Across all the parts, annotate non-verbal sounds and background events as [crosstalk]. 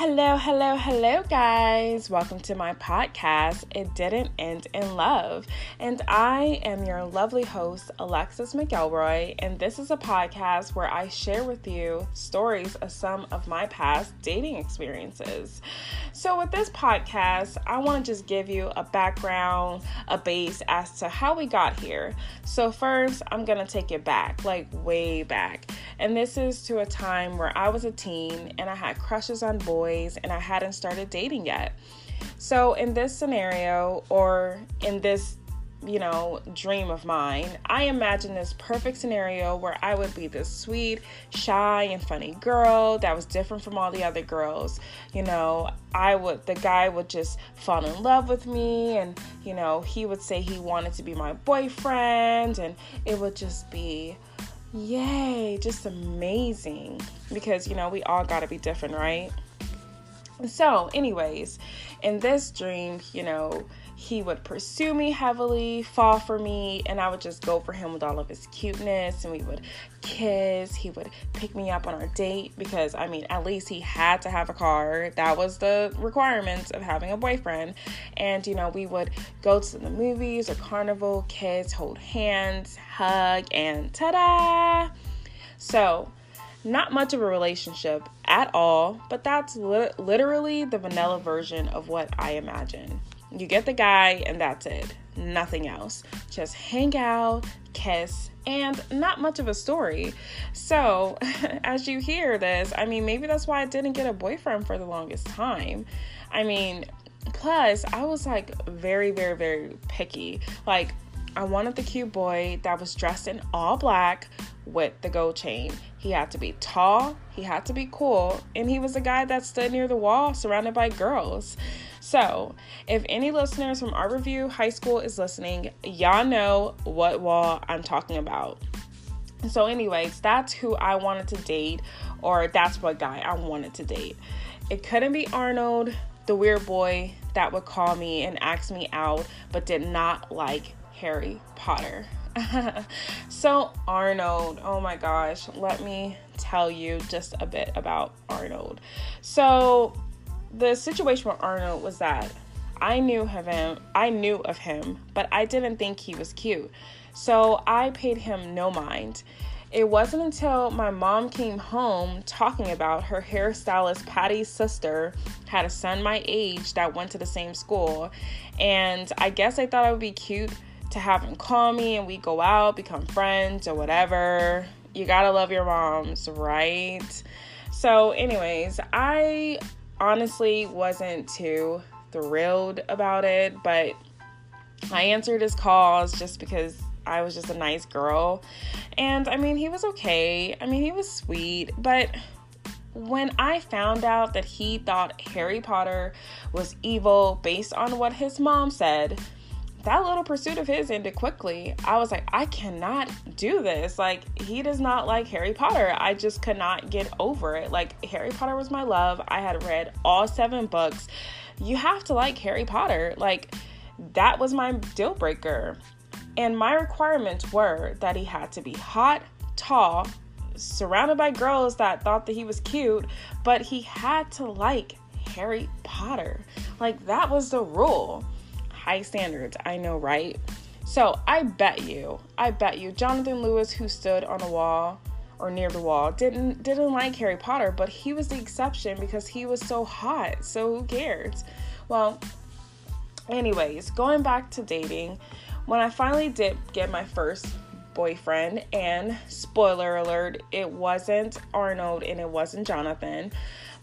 Hello, hello, hello, guys. Welcome to my podcast, It Didn't End in Love. And I am your lovely host, Alexis McElroy. And this is a podcast where I share with you stories of some of my past dating experiences. So, with this podcast, I want to just give you a background, a base as to how we got here. So, first, I'm going to take it back, like way back. And this is to a time where I was a teen and I had crushes on boys boys and I hadn't started dating yet. So, in this scenario, or in this you know, dream of mine. I imagine this perfect scenario where I would be this sweet, shy, and funny girl that was different from all the other girls. You know, I would, the guy would just fall in love with me, and, you know, he would say he wanted to be my boyfriend, and it would just be, yay, just amazing. Because, you know, we all got to be different, right? So, anyways, in this dream, you know, he would pursue me heavily, fall for me, and I would just go for him with all of his cuteness and we would kiss. He would pick me up on our date because, I mean, at least he had to have a car. That was the requirements of having a boyfriend. And, you know, we would go to the movies or carnival, kiss, hold hands, hug, and ta da! So, not much of a relationship at all, but that's li- literally the vanilla version of what I imagine. You get the guy, and that's it. Nothing else. Just hang out, kiss, and not much of a story. So, [laughs] as you hear this, I mean, maybe that's why I didn't get a boyfriend for the longest time. I mean, plus, I was like very, very, very picky. Like, I wanted the cute boy that was dressed in all black with the gold chain. He had to be tall, he had to be cool, and he was a guy that stood near the wall surrounded by girls. So, if any listeners from Arborview High School is listening, y'all know what wall I'm talking about. So, anyways, that's who I wanted to date, or that's what guy I wanted to date. It couldn't be Arnold, the weird boy that would call me and ask me out, but did not like Harry Potter. [laughs] so, Arnold, oh my gosh, let me tell you just a bit about Arnold. So, the situation with Arnold was that I knew of him, I knew of him, but I didn't think he was cute. So, I paid him no mind. It wasn't until my mom came home talking about her hairstylist Patty's sister had a son my age that went to the same school. And I guess I thought it would be cute to have him call me and we go out, become friends or whatever. You gotta love your moms, right? So, anyways, I honestly wasn't too thrilled about it, but I answered his calls just because I was just a nice girl. And I mean, he was okay. I mean, he was sweet, but when I found out that he thought Harry Potter was evil based on what his mom said, that little pursuit of his ended quickly. I was like, I cannot do this. Like, he does not like Harry Potter. I just could not get over it. Like, Harry Potter was my love. I had read all seven books. You have to like Harry Potter. Like, that was my deal breaker. And my requirements were that he had to be hot, tall, surrounded by girls that thought that he was cute, but he had to like Harry Potter. Like, that was the rule high standards. I know, right? So I bet you, I bet you, Jonathan Lewis, who stood on a wall or near the wall, didn't didn't like Harry Potter, but he was the exception because he was so hot. So who cares? Well, anyways, going back to dating, when I finally did get my first boyfriend, and spoiler alert, it wasn't Arnold and it wasn't Jonathan.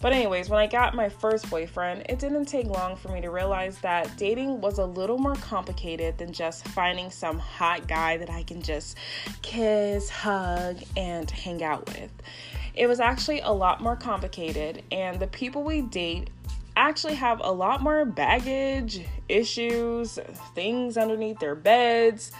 But, anyways, when I got my first boyfriend, it didn't take long for me to realize that dating was a little more complicated than just finding some hot guy that I can just kiss, hug, and hang out with. It was actually a lot more complicated, and the people we date actually have a lot more baggage, issues, things underneath their beds,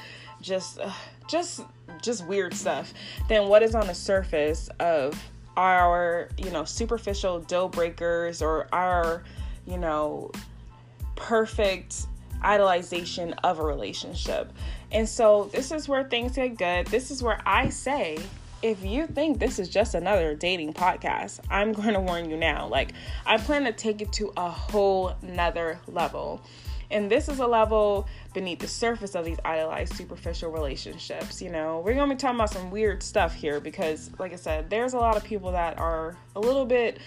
just just just weird stuff than what is on the surface of our, you know, superficial deal breakers or our, you know, perfect idolization of a relationship. And so this is where things get good. This is where I say if you think this is just another dating podcast, I'm [laughs] going to warn you now. Like, I plan to take it to a whole nother level. And this is a level beneath the surface of these idolized superficial relationships. You know, we're to be talking about some weird stuff here because, like I said, there's a lot of people that are a little bit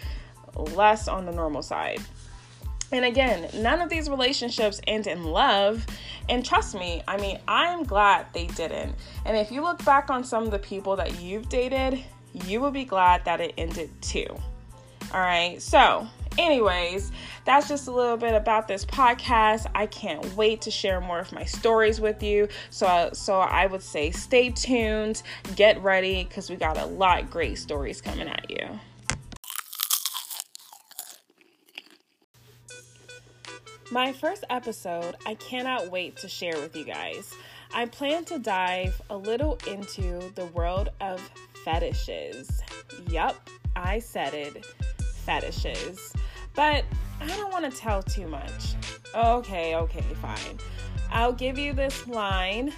less on the normal side. And again, none of these relationships end in love. And trust me, I mean, I'm glad they didn't. And if you look back on some of the people that you've dated, you will be glad that it ended too. All right, so anyways, that's just a little bit about this podcast. I can't wait to share more of my stories with you. So, so I would say stay tuned, get ready, because we got a lot great stories coming at you. My first episode, I cannot wait to share with you guys. I plan to dive a little into the world of fetishes. Yup, I said it fetishes. But I don't want to tell too much. Okay, okay, fine. I'll give you this line.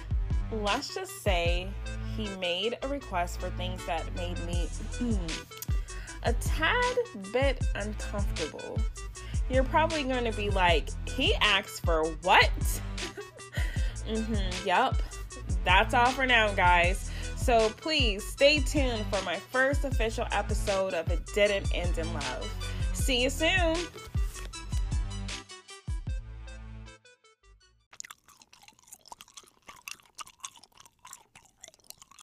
Let's just say he made a request for things that made me hmm, a tad bit uncomfortable you're probably going to be like, he asked for what? [laughs] mm-hmm, yep. That's all for now, guys. So please stay tuned for my first official episode of It Didn't End in Love. See you soon.